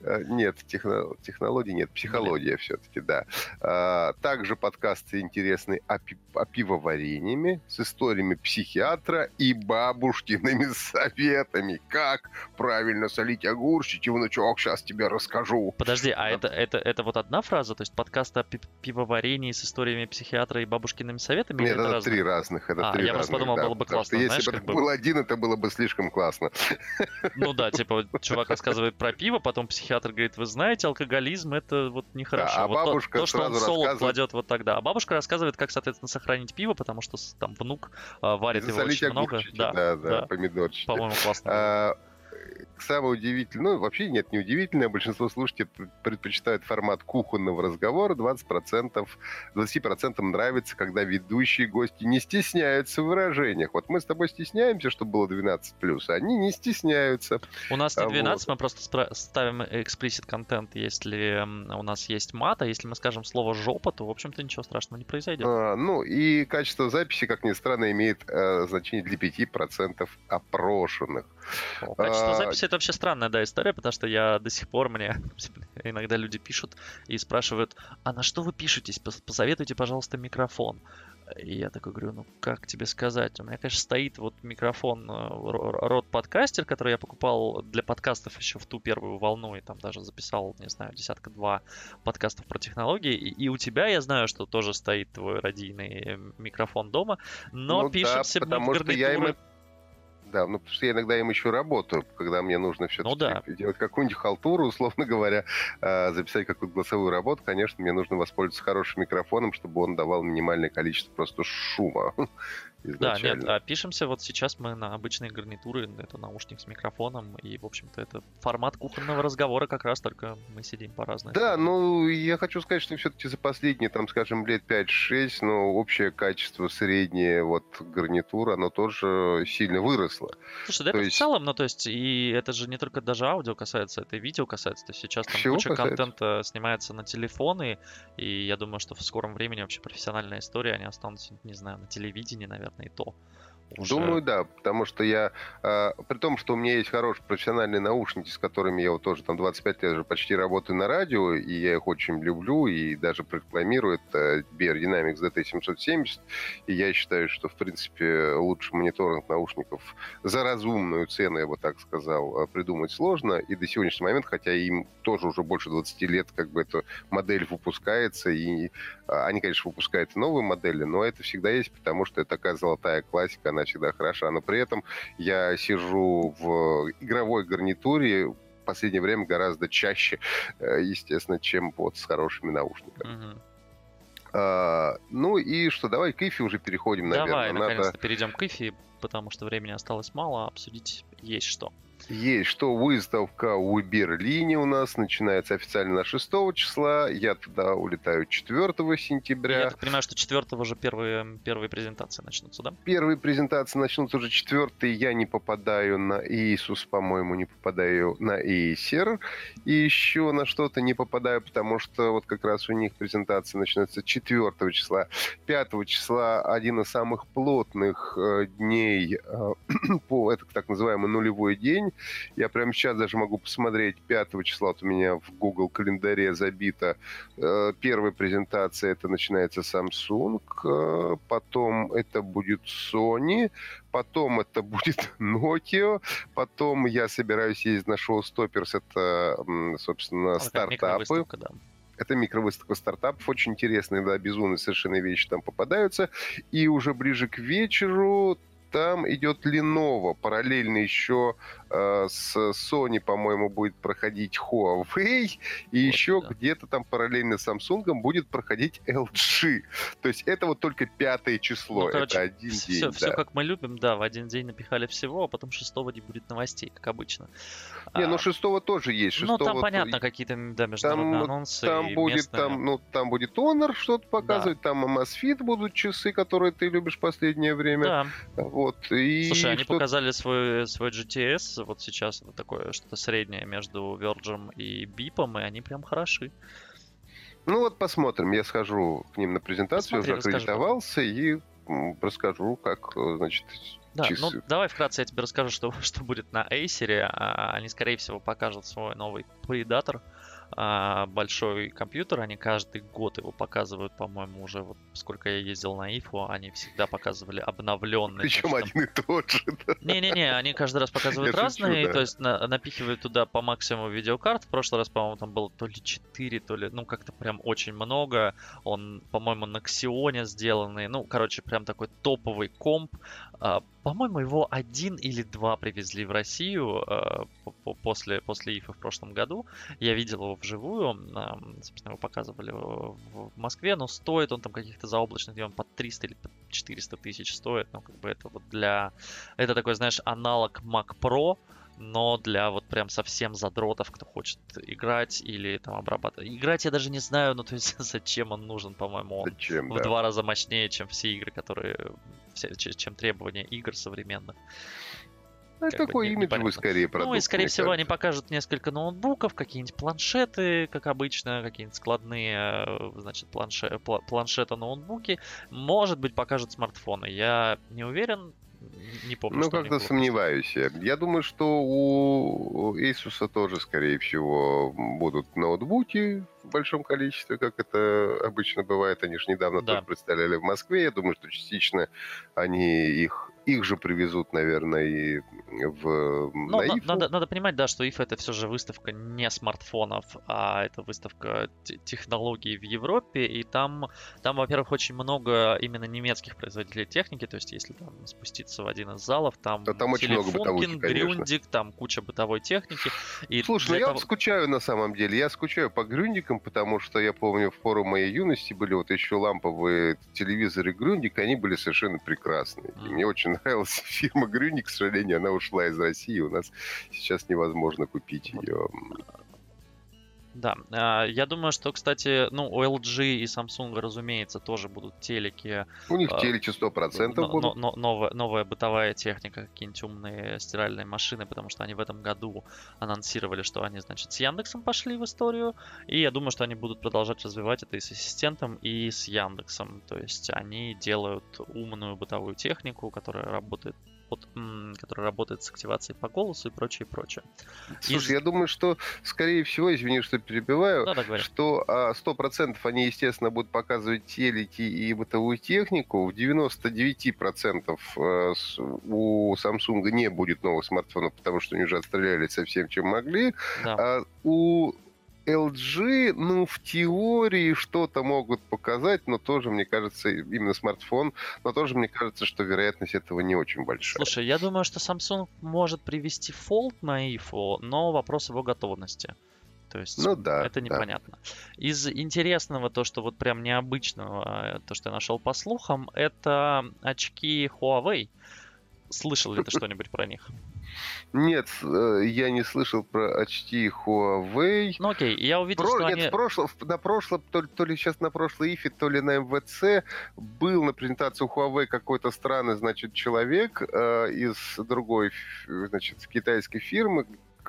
Э, нет, техно, технологий нет, психология нет. все-таки, да. А, также подкасты интересны о, пи, о пивоварениями с историями психиатра и бабушкиными советами. Как правильно солить огурчики, внучок, сейчас тебе расскажу. Подожди, а это, это, это вот одна фраза? То есть подкаст о пи пивоварении с историями психиатра и бабушкиными советами? Нет, это, это разных? три разных. Это а, три я разных, просто подумал, да, было бы классно. Если бы это бы... был один, это было бы слишком классно. Ну да, типа чувак рассказывает про пиво, потом психиатр психиатр говорит, вы знаете, алкоголизм это вот нехорошо. Да, а вот бабушка то, то, что он солод рассказывает... кладет вот тогда. А бабушка рассказывает, как, соответственно, сохранить пиво, потому что там внук а, варит его очень много. Да, да, да, да, помидорчики. По-моему, классно. А, самое удивительное, ну, вообще нет, не удивительное, большинство слушателей предпочитают формат кухонного разговора, 20%, 20% нравится, когда ведущие гости не стесняются в выражениях. Вот мы с тобой стесняемся, чтобы было 12+, а они не стесняются. У нас не 12, вот. мы просто ставим explicit контент, если у нас есть мат, а если мы скажем слово «жопа», то, в общем-то, ничего страшного не произойдет. А, ну, и качество записи, как ни странно, имеет э, значение для 5% опрошенных. Качество а, записи это вообще странная, да, история, потому что я до сих пор мне иногда люди пишут и спрашивают, а на что вы пишетесь? Посоветуйте, пожалуйста, микрофон. И я такой говорю, ну как тебе сказать? У меня, конечно, стоит вот микрофон э, рот подкастер, который я покупал для подкастов еще в ту первую волну, и там даже записал, не знаю, десятка-два подкастов про технологии. И, и у тебя я знаю, что тоже стоит твой родийный микрофон дома, но ну, пишемся да, потому что я им да, ну потому что я иногда им еще работаю, когда мне нужно все-таки ну, да. делать какую-нибудь халтуру, условно говоря, э, записать какую-то голосовую работу, конечно, мне нужно воспользоваться хорошим микрофоном, чтобы он давал минимальное количество просто шума. Да, нет, а пишемся вот сейчас мы на обычные гарнитуры, это наушник с микрофоном, и, в общем-то, это формат кухонного разговора как раз, только мы сидим по разным. Да, ну, я хочу сказать, что все-таки за последние, там, скажем, лет 5-6, ну, общее качество среднее вот гарнитура, оно тоже сильно выросло. Слушай, да то это есть... в целом, ну, то есть, и это же не только даже аудио касается, это и видео касается, то есть сейчас там Всего куча касается. контента снимается на телефоны, и я думаю, что в скором времени вообще профессиональная история, они останутся, не знаю, на телевидении, наверное, наверное, и то. Уже... Думаю, да, потому что я, э, при том, что у меня есть хорошие профессиональные наушники, с которыми я вот тоже там 25 лет уже почти работаю на радио, и я их очень люблю, и даже рекламирую, это BR Dynamics DT770, и я считаю, что, в принципе, лучше мониторинг наушников за разумную цену, я бы так сказал, э, придумать сложно, и до сегодняшнего момента, хотя им тоже уже больше 20 лет, как бы эта модель выпускается, и а, они, конечно, выпускают новые модели, но это всегда есть, потому что это такая золотая классика, она всегда хороша. Но при этом я сижу в игровой гарнитуре в последнее время гораздо чаще, э, естественно, чем вот с хорошими наушниками. Угу. А, ну и что, давай к Ифи уже переходим, наверное. Давай, наконец-то перейдем к Ифи, потому что времени осталось мало, а обсудить есть что. Есть, что выставка в Берлине у нас начинается официально на 6 числа. Я туда улетаю 4 сентября. Я так понимаю, что 4 уже первые, первые презентации начнутся, да? Первые презентации начнутся уже 4 Я не попадаю на Иисус, по-моему, не попадаю на Acer. И еще на что-то не попадаю, потому что вот как раз у них презентация начнется 4 числа. 5 числа один из самых плотных э, дней э, по это так называемый нулевой день. Я прямо сейчас даже могу посмотреть, 5 числа вот у меня в Google календаре забито. Э, первая презентация, это начинается Samsung, э, потом это будет Sony, потом это будет Nokia, потом я собираюсь ездить на шоу Stoppers, это, собственно, а, стартапы. Да. Это микровыставка стартапов, очень интересные, да, безумные совершенно вещи там попадаются. И уже ближе к вечеру там идет Lenovo. Параллельно еще с Sony, по-моему, будет проходить Huawei. И вот, еще да. где-то там параллельно с Samsung будет проходить LG. То есть это вот только пятое число. Ну, короче, это один все, день. Все, да. все как мы любим, да, в один день напихали всего, а потом шестого не будет новостей, как обычно. Не, а, ну шестого тоже есть. Шестого, ну там понятно, какие-то да, международные там, анонсы. Там будет, местные... там, ну, там будет Honor что-то показывать, да. там Amazfit будут часы, которые ты любишь в последнее время. Да. Вот. И Слушай, они показали свой, свой GTS, вот сейчас вот такое что-то среднее между Virgin и Бипом, и они прям хороши. Ну вот посмотрим, я схожу к ним на презентацию, Посмотри, уже аккредитовался и расскажу, как, значит, да, часы. ну давай вкратце я тебе расскажу, что, что будет на Acer. А, они, скорее всего, покажут свой новый предатор а, большой компьютер, они каждый год его показывают, по-моему, уже вот сколько я ездил на IFO, они всегда показывали обновленный. Причем там... один и тот же. Не-не-не, они каждый раз показывают я разные, шучу, да. то есть на, напихивают туда по максимуму видеокарт. В прошлый раз, по-моему, там было то ли 4, то ли, ну как-то прям очень много. Он, по-моему, на Xeon сделанный, ну, короче, прям такой топовый комп. А, по-моему, его один или два привезли в Россию э, после, после ИФа в прошлом году. Я видел его вживую, собственно, его показывали в, Москве, но стоит он там каких-то заоблачных, он под 300 или под 400 тысяч стоит. Ну, как бы это вот для... Это такой, знаешь, аналог Mac Pro, но для вот прям совсем задротов, кто хочет играть или там обрабатывать. Играть я даже не знаю, ну то есть зачем он нужен, по-моему, он зачем, в да. два раза мощнее, чем все игры, которые, все, чем требования игр современных. Ну, это такой имиджевый скорее продукт. Ну и скорее всего кажется. они покажут несколько ноутбуков, какие-нибудь планшеты, как обычно, какие-нибудь складные, э, значит, планше, планшеты-ноутбуки. Может быть, покажут смартфоны. Я не уверен, не помню. Ну, как-то сомневаюсь. Я. я думаю, что у Asus тоже, скорее всего, будут ноутбуки в большом количестве, как это обычно бывает. Они же недавно да. тоже представляли в Москве. Я думаю, что частично они их их же привезут, наверное, и в ну, на надо, надо понимать, да, что IF это все же выставка не смартфонов, а это выставка технологий в Европе, и там, там, во-первых, очень много именно немецких производителей техники, то есть если там спуститься в один из залов, там, да, там очень много бытовухи, Грюндик, там куча бытовой техники. И Слушай, ну я того... скучаю на самом деле, я скучаю по Грюндикам, потому что я помню, в пору моей юности были вот еще ламповые телевизоры Грюндик, они были совершенно прекрасные. И мне очень нравилась фирма Грюни, к сожалению, она ушла из России, у нас сейчас невозможно купить ее. Да, а, я думаю, что, кстати, ну, у LG и Samsung, разумеется, тоже будут телеки. У них а, телеки 100% но, будут. Но, но, новая, новая бытовая техника, какие-нибудь умные стиральные машины, потому что они в этом году анонсировали, что они, значит, с Яндексом пошли в историю, и я думаю, что они будут продолжать развивать это и с ассистентом, и с Яндексом. То есть они делают умную бытовую технику, которая работает под, который работает с активацией по голосу и прочее, прочее. Слушай, Из... я думаю, что, скорее всего, извини, что перебиваю, да, да, что а, 100% они, естественно, будут показывать телеки и бытовую технику. В 99% э, у Samsung не будет новых смартфонов, потому что они уже отстрелялись со всем, чем могли. Да. А у LG, ну, в теории что-то могут показать, но тоже, мне кажется, именно смартфон, но тоже, мне кажется, что вероятность этого не очень большая. Слушай, я думаю, что Samsung может привести Fold на IFO, но вопрос его готовности. То есть ну, да, это непонятно. Да. Из интересного, то, что вот прям необычного, то, что я нашел по слухам, это очки Huawei. Слышал ли ты что-нибудь про них? Нет, э, я не слышал про HT Huawei. Ну окей, я увидел, про... что Нет, они... в прошлом, на прошлом, то, то ли сейчас на прошлой ИФе, то ли на МВЦ был на презентацию Huawei какой-то странный, значит, человек э, из другой, значит, китайской фирмы,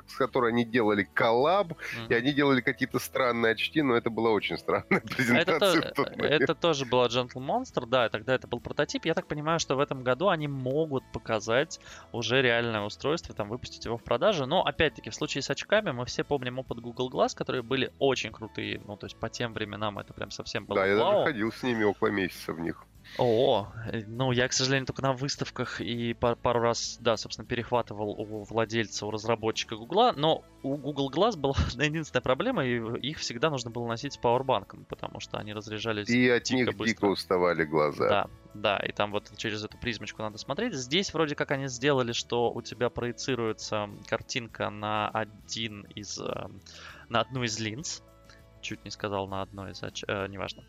с которой они делали коллаб, и они делали какие-то странные очки, но это была очень странная презентация. Это, то, это тоже была Gentle Monster, да, тогда это был прототип. Я так понимаю, что в этом году они могут показать уже реальное устройство, там выпустить его в продажу. Но опять-таки в случае с очками мы все помним опыт Google Glass, которые были очень крутые. Ну, то есть по тем временам это прям совсем было Да, я даже ходил с ними около месяца в них. О, э, ну я, к сожалению, только на выставках и пар- пару раз, да, собственно, перехватывал у владельца, у разработчика Гугла, но у Google Glass была единственная проблема, и их всегда нужно было носить с пауэрбанком, потому что они разряжались И от дико них быстро. дико уставали глаза. Да, да, и там вот через эту призмочку надо смотреть. Здесь вроде как они сделали, что у тебя проецируется картинка на один из, э, на одну из линз. Чуть не сказал на одной из, э, неважно.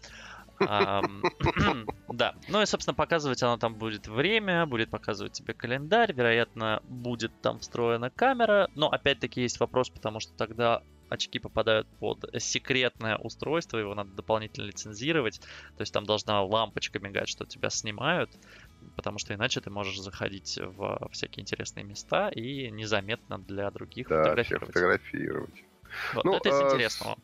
Да, ну и, собственно, показывать оно там будет время, будет показывать тебе календарь, вероятно, будет там встроена камера, но опять-таки есть вопрос, потому что тогда очки попадают под секретное устройство, его надо дополнительно лицензировать, то есть там должна лампочка мигать, что тебя снимают, потому что иначе ты можешь заходить в всякие интересные места и незаметно для других Да, фотографировать. фотографировать. Вот, Ну, это из а, интересного.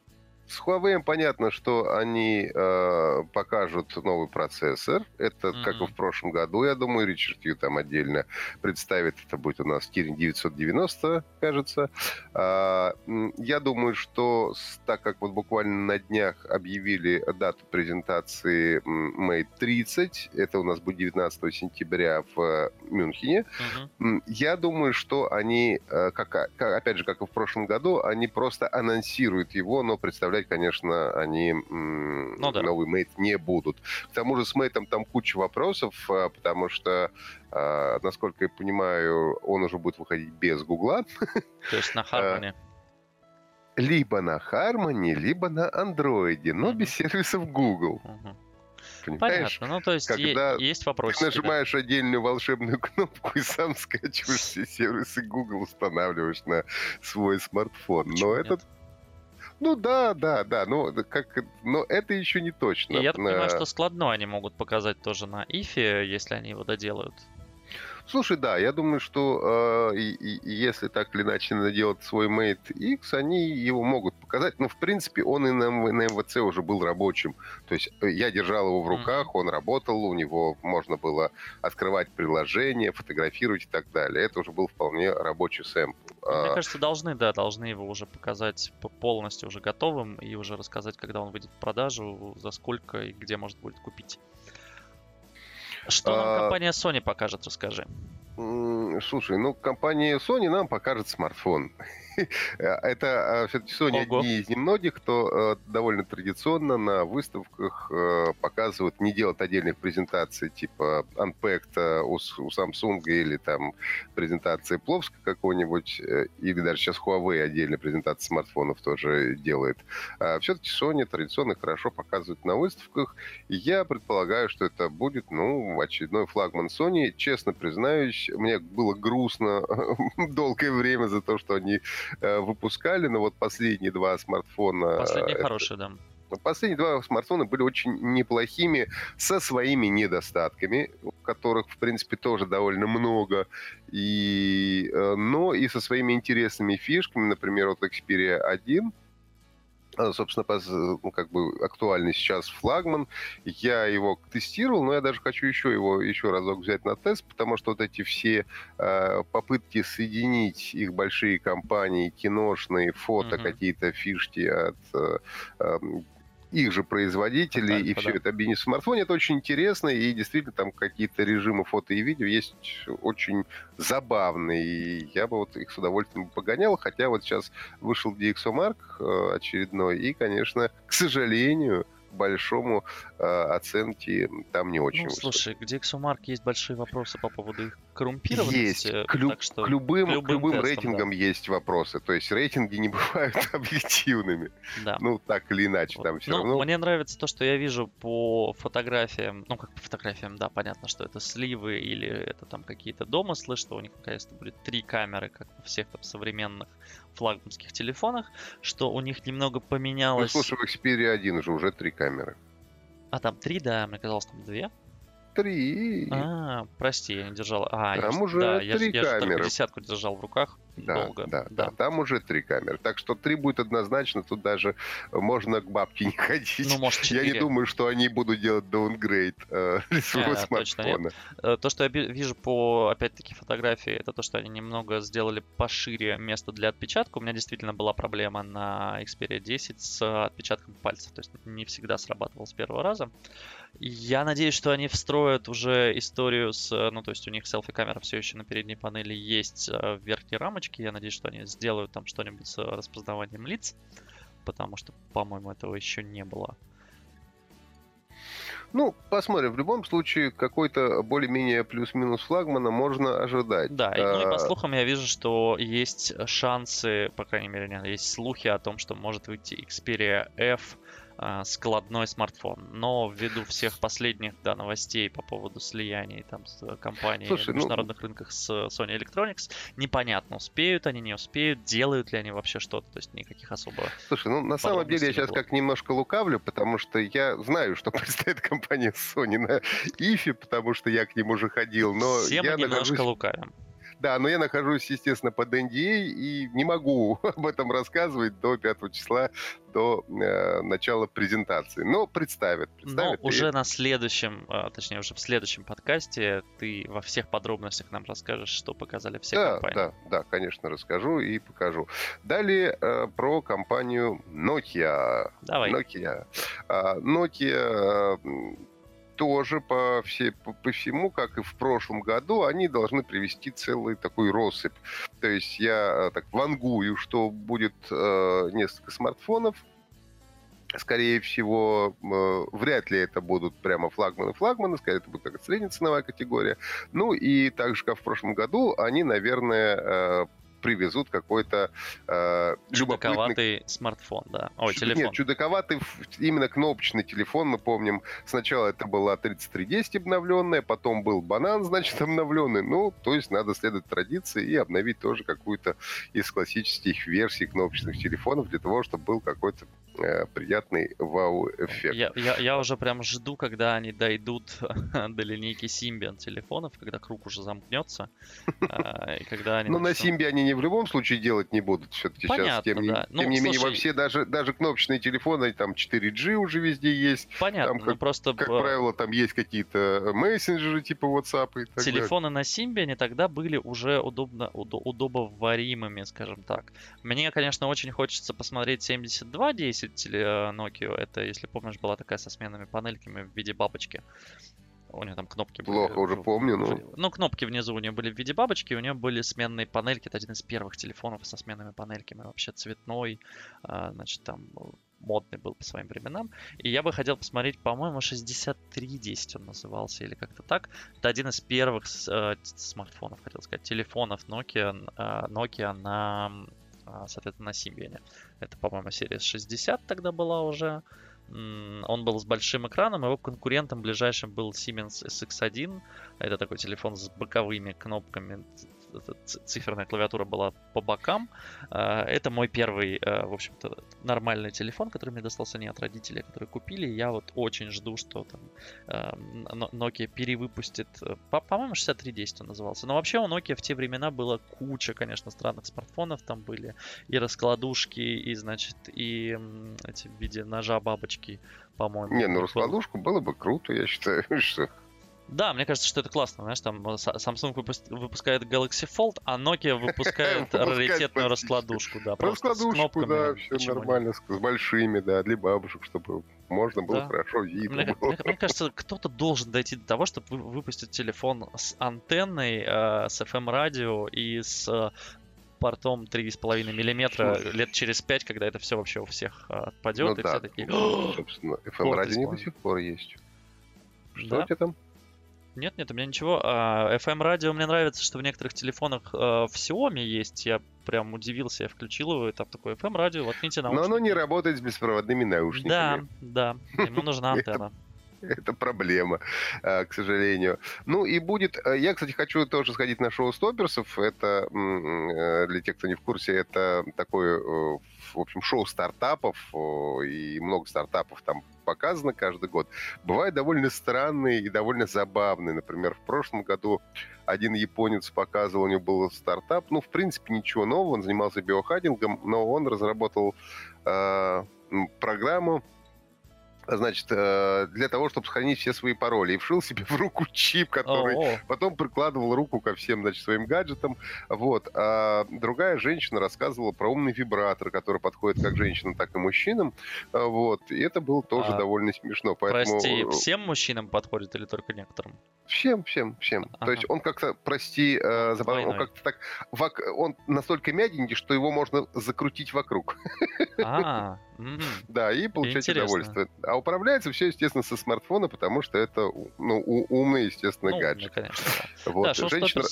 С Huawei понятно, что они э, покажут новый процессор. Это, как и в прошлом году, я думаю, Ричард Ю там отдельно представит. Это будет у нас Kirin 990, кажется. А, м, я думаю, что так как вот буквально на днях объявили дату презентации Mate 30, это у нас будет 19 сентября в э, Мюнхене. М, Я думаю, что они, э, как, как- опять же, как и в прошлом году, они просто анонсируют его, но представлять, конечно, они Ну да. новый Mate не будут. К тому же с Mate там куча вопросов, э, потому что, э, насколько я понимаю, он уже будет выходить без Гугла. То есть на Harmony. Либо на Harmony, либо на Андроиде, но без сервисов Google. Понимаешь? Понятно. Ну, то есть е- когда есть Ты вопросы. нажимаешь отдельную волшебную кнопку и сам скачиваешь все сервисы Google, устанавливаешь на свой смартфон. Но это... Ну да, да, да, но, как, но это еще не точно. И я так понимаю, На- что складной они могут показать тоже на ифе, если они его доделают. Слушай, да, я думаю, что э, и, и- если так или иначе надо делать свой Mate X, они его могут показать. Но, в принципе, он и на, на МВЦ уже был рабочим. То есть э, я держал его в руках, он работал, у него можно было открывать приложение, фотографировать и так далее. Это уже был вполне рабочий сэмпл. Ну, Мне А, кажется, должны, да, должны его уже показать полностью уже готовым и уже рассказать, когда он выйдет в продажу, за сколько и где можно будет купить. Что нам А, компания Sony покажет, расскажи. Слушай, ну, компания Sony нам покажет смартфон. Это все-таки Sony Ого. одни из немногих, кто э, довольно традиционно на выставках э, показывают, не делают отдельных презентаций типа Unpacked э, у, у Samsung или там презентации Пловска какого-нибудь, э, или даже сейчас Huawei отдельно презентации смартфонов тоже делает. все-таки Sony традиционно хорошо показывают на выставках, я предполагаю, что это будет, ну, очередной флагман Sony. Честно признаюсь, мне было грустно долгое время за то, что они э, выпускали, но вот последние два смартфона... Последний это- хороший, да. Последние два смартфона были очень неплохими, со своими недостатками, которых, в принципе, тоже довольно много, и, э, но и со своими интересными фишками, например, вот Xperia 1, э, собственно, пос- ну, как бы актуальный сейчас флагман. Я его тестировал, но я даже хочу еще его еще разок взять на тест, потому что вот эти все э, попытки соединить их большие компании, киношные, фото, Мгм. какие-то фишки от э, э, их же производителей, и Альфа, все да. это объединить в смартфоне, это очень интересно, и действительно там какие-то режимы фото и видео есть очень забавные, и я бы вот их с удовольствием погонял, хотя вот сейчас вышел DxOMark э, очередной, и, конечно, к сожалению, большому э, оценки там не очень Ну, высокие. слушай, к Dixomark есть большие вопросы по поводу их коррумпированности. Есть. К, лю- так что к любым, к к любым тестам, рейтингам есть вопросы. То есть рейтинги не бывают объективными. да. Ну, так или иначе, Вот. там все ну, равно. мне нравится то, что я вижу по фотографиям. Ну, как по фотографиям, да, понятно, что это сливы или это там какие-то домыслы, что у них наконец-то будет три камеры, как во всех там современных флагманских телефонах, что у них немного Ну, поменялось. слушай, в Xperia 1 же уже три камеры. А там три, да, мне казалось, там две. Три. А, прости, я не держал. А, я Там ж- уже да, я, три я камеры. десятку держал в руках. Да, долго. Да, да, да, там уже три камеры. Так что три будет однозначно, тут даже можно к бабке не ходить. Ну, может, 4. Я не думаю, что они будут делать даунгрейд э, своего Не, точно нет. смартфона. Э, То, что я вижу по, опять-таки, фотографии, это то, что они немного сделали пошире место для отпечатка. У меня действительно была проблема на Xperia 10 с отпечатком пальцев. То есть не всегда срабатывал с первого раза. Я надеюсь, что они встроят уже историю с... э, Ну, то есть у них селфи-камера все еще на передней панели есть э, в верхней рамочке. Я надеюсь, что они сделают там что-нибудь с распознаванием лиц. Потому что, по-моему, этого еще не было. Ну, посмотрим. В любом случае, какой-то более-менее плюс-минус флагмана можно ожидать. Да, и, ну и по А, слухам я вижу, что есть шансы, по крайней мере, есть слухи о том, что может выйти Xperia F а, складной смартфон. Но ввиду всех последних да, новостей по поводу слияний там с э, компанией Слушай, на ну- международных рынках с Sony Electronics, непонятно, успеют они, не успеют, делают ли они вообще что-то, то есть никаких особо... Слушай, ну на самом деле я сейчас было. как немножко лукавлю, потому что я знаю, что представит компания Sony на ИФе, потому что я к ним уже ходил, но Все я мы немножко нахожусь... лукавим. Да, но я нахожусь, естественно, под NDA и не могу об этом рассказывать до 5 числа, до э, начала презентации. Но представят, Но представят. и- уже на следующем, а, точнее уже в следующем подкасте ты во всех подробностях нам расскажешь, что показали все да, компании. да, да, конечно, расскажу и покажу. Далее э, про компанию Nokia. Давай. Nokia. А, Nokia э, тоже по, все, по, по всему, как и в прошлом году, они должны привести целый такой россыпь. То есть я э, так вангую, что будет э, несколько смартфонов. Скорее всего, э, вряд ли это будут прямо флагманы-флагманы, скорее это будет какая-то средняя ценовая категория. Ну и так же, как в прошлом году, они, наверное, э, привезут какой-то э, любопытный Чудаковатый смартфон, да. Ой, Чуд- телефон. Нет, чудаковатый именно кнопочный телефон, мы помним. Сначала это была 3310 обновленная, потом был банан, значит, обновленный. Ну, то есть надо следовать традиции и обновить тоже какую-то из классических версий кнопочных телефонов для того, чтобы был какой-то э, приятный вау-эффект. Я, я, я уже прям жду, когда они дойдут до линейки Symbian телефонов, когда круг уже замкнется. а, И когда они Ну, на Симбе они не в любом случае делать не будут все-таки сейчас. Тем, не- да. Ну, тем не менее, слушай- все даже, даже кнопочные телефоны, там 4G уже везде есть. Понятно, там ну как- просто Как б- правило, там есть какие-то мессенджеры типа WhatsApp и так далее. телефоны на Symbian тогда были уже удобно, удо- удобоваримыми, скажем так. Мне, конечно, очень хочется посмотреть 7210 теле- э, Nokia. Это, если помнишь, была такая со сменными панельками в виде бабочки. У нее там кнопки были. Плохо уже помню, но- Ну, кнопки внизу у нее были в виде бабочки, у нее были сменные панельки. Это один из первых телефонов со сменными панельками. Вообще цветной, а, значит, там модный был по своим временам. И я бы хотел посмотреть, по-моему, 6310 он назывался или как-то так. Это один из первых э, смартфонов, хотел сказать, телефонов Nokia, а, Nokia на, а, соответственно, на Symbian. Это, по-моему, серия 60 тогда была уже. Он был с большим экраном, его конкурентом ближайшим был Siemens SX1. Это такой телефон с боковыми кнопками. Циферная клавиатура была по бокам. А, Это мой первый, э, в общем-то, нормальный телефон, который мне достался не от родителей, которые купили. Я вот очень жду, что там Nokia перевыпустит. э, по- По-моему, 6310 он назывался. Но вообще у Nokia в те времена было куча, конечно, странных смартфонов. Там были и раскладушки, и, значит, и эти в виде ножа бабочки, по-моему. Не, ну раскладушку было бы круто, я считаю, что... Да, мне кажется, что это классно, знаешь, там э, Sa- Samsung выпус- выпускает Galaxy Fold, а Nokia выпускает раритетную раскладушку, да, просто с Раскладушку, да, кнопками. все нормально, с, большими, да, для бабушек, чтобы можно было Да. хорошо видно. Мне, было. мне- мне кажется, кто-то должен дойти до того, чтобы вы- выпустить телефон с антенной, э, с FM-радио и с э, портом 3,5 миллиметра лет через 5, когда это все вообще у всех э, Ну отпадет, и да, все такие... ну, собственно, FM Порт радио не до сих пор есть. Что Да? у тебя там? Нет, нет, у меня ничего. А, FM-радио мне нравится, что в некоторых телефонах э, в Xiaomi есть. Я прям удивился, я включил его, и там такое FM-радио, воткните Но наушники. оно не работает с беспроводными Да, наушниками. да, ему нужна антенна. Это проблема, э, к сожалению. Ну и будет... Э, я, кстати, хочу тоже сходить на шоу Стоперсов. Это, э, для тех, кто не в курсе, это такое, в общем, шоу стартапов. И много стартапов там показано каждый год. Бывают довольно странные и довольно забавные. Например, в прошлом году один японец показывал, у него был стартап. Ну, в принципе, ничего нового. Он занимался биохадингом, но он разработал программу, значит, э, для того, чтобы сохранить все свои пароли. И вшил себе в руку чип, который О-о. потом прикладывал руку ко всем, значит, своим гаджетам. Вот. А другая женщина рассказывала про умный вибратор, который подходит как женщинам, так и мужчинам. А, вот. И это было тоже а, довольно смешно. Поэтому... Прости, всем мужчинам подходит или только некоторым? Всем, всем, всем. Ага. То есть он как-то, прости, э, забавно, он как-то так, вок... он настолько мягенький, что его можно закрутить вокруг. А, да, и получать удовольствие. А управляется все, естественно, со смартфона, потому что это ну, умный, естественно, ну, гаджет. конечно, да. Вот. Да, Женщина...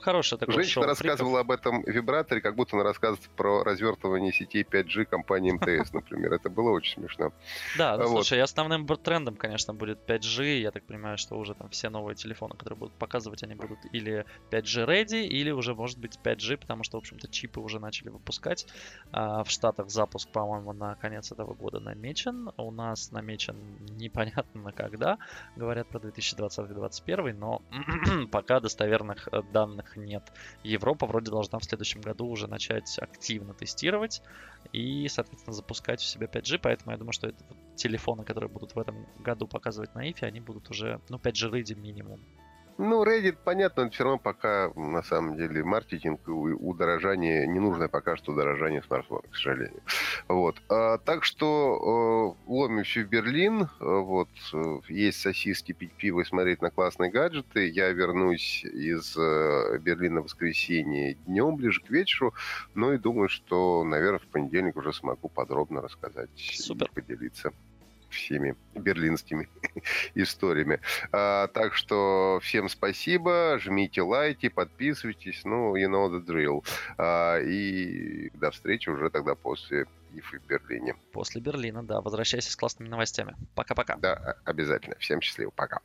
Хорошее такое Женщина рассказывала об этом вибраторе, как будто она рассказывает про развертывание сетей 5G компании МТС, например. Это было очень смешно. Да, ну, вот. слушай, основным трендом, конечно, будет 5G. Я так понимаю, что уже там все новые телефоны, которые будут показывать, они будут или 5G ready, или уже, может быть, 5G, потому что, в общем-то, чипы уже начали выпускать. А в Штатах запуск, по-моему, на конец этого года намечен. У нас намечен непонятно на когда. Говорят про 2020-2021, но пока достоверных э, данных данных нет. Европа вроде должна в следующем году уже начать активно тестировать и, соответственно, запускать в себя 5G, поэтому я думаю, что это телефоны, которые будут в этом году показывать на IFE, они будут уже, ну, 5G ready минимум. Ну, Reddit, понятно, но все равно пока, на самом деле, маркетинг и удорожание, не нужно пока что удорожание смартфона, к сожалению. Вот. А, так что э, ломимся в Берлин, вот, есть сосиски, пить пиво и смотреть на классные гаджеты. Я вернусь из э, Берлина в воскресенье днем, ближе к вечеру, ну и думаю, что, наверное, в понедельник уже смогу подробно рассказать Супер. и поделиться всеми берлинскими историями. А, так что всем спасибо, жмите лайки, подписывайтесь, ну, you know the drill. А, и до встречи уже тогда после ИФ в Берлине. После Берлина, да. Возвращайся с классными новостями. Пока-пока. Да, обязательно. Всем счастливо. Пока.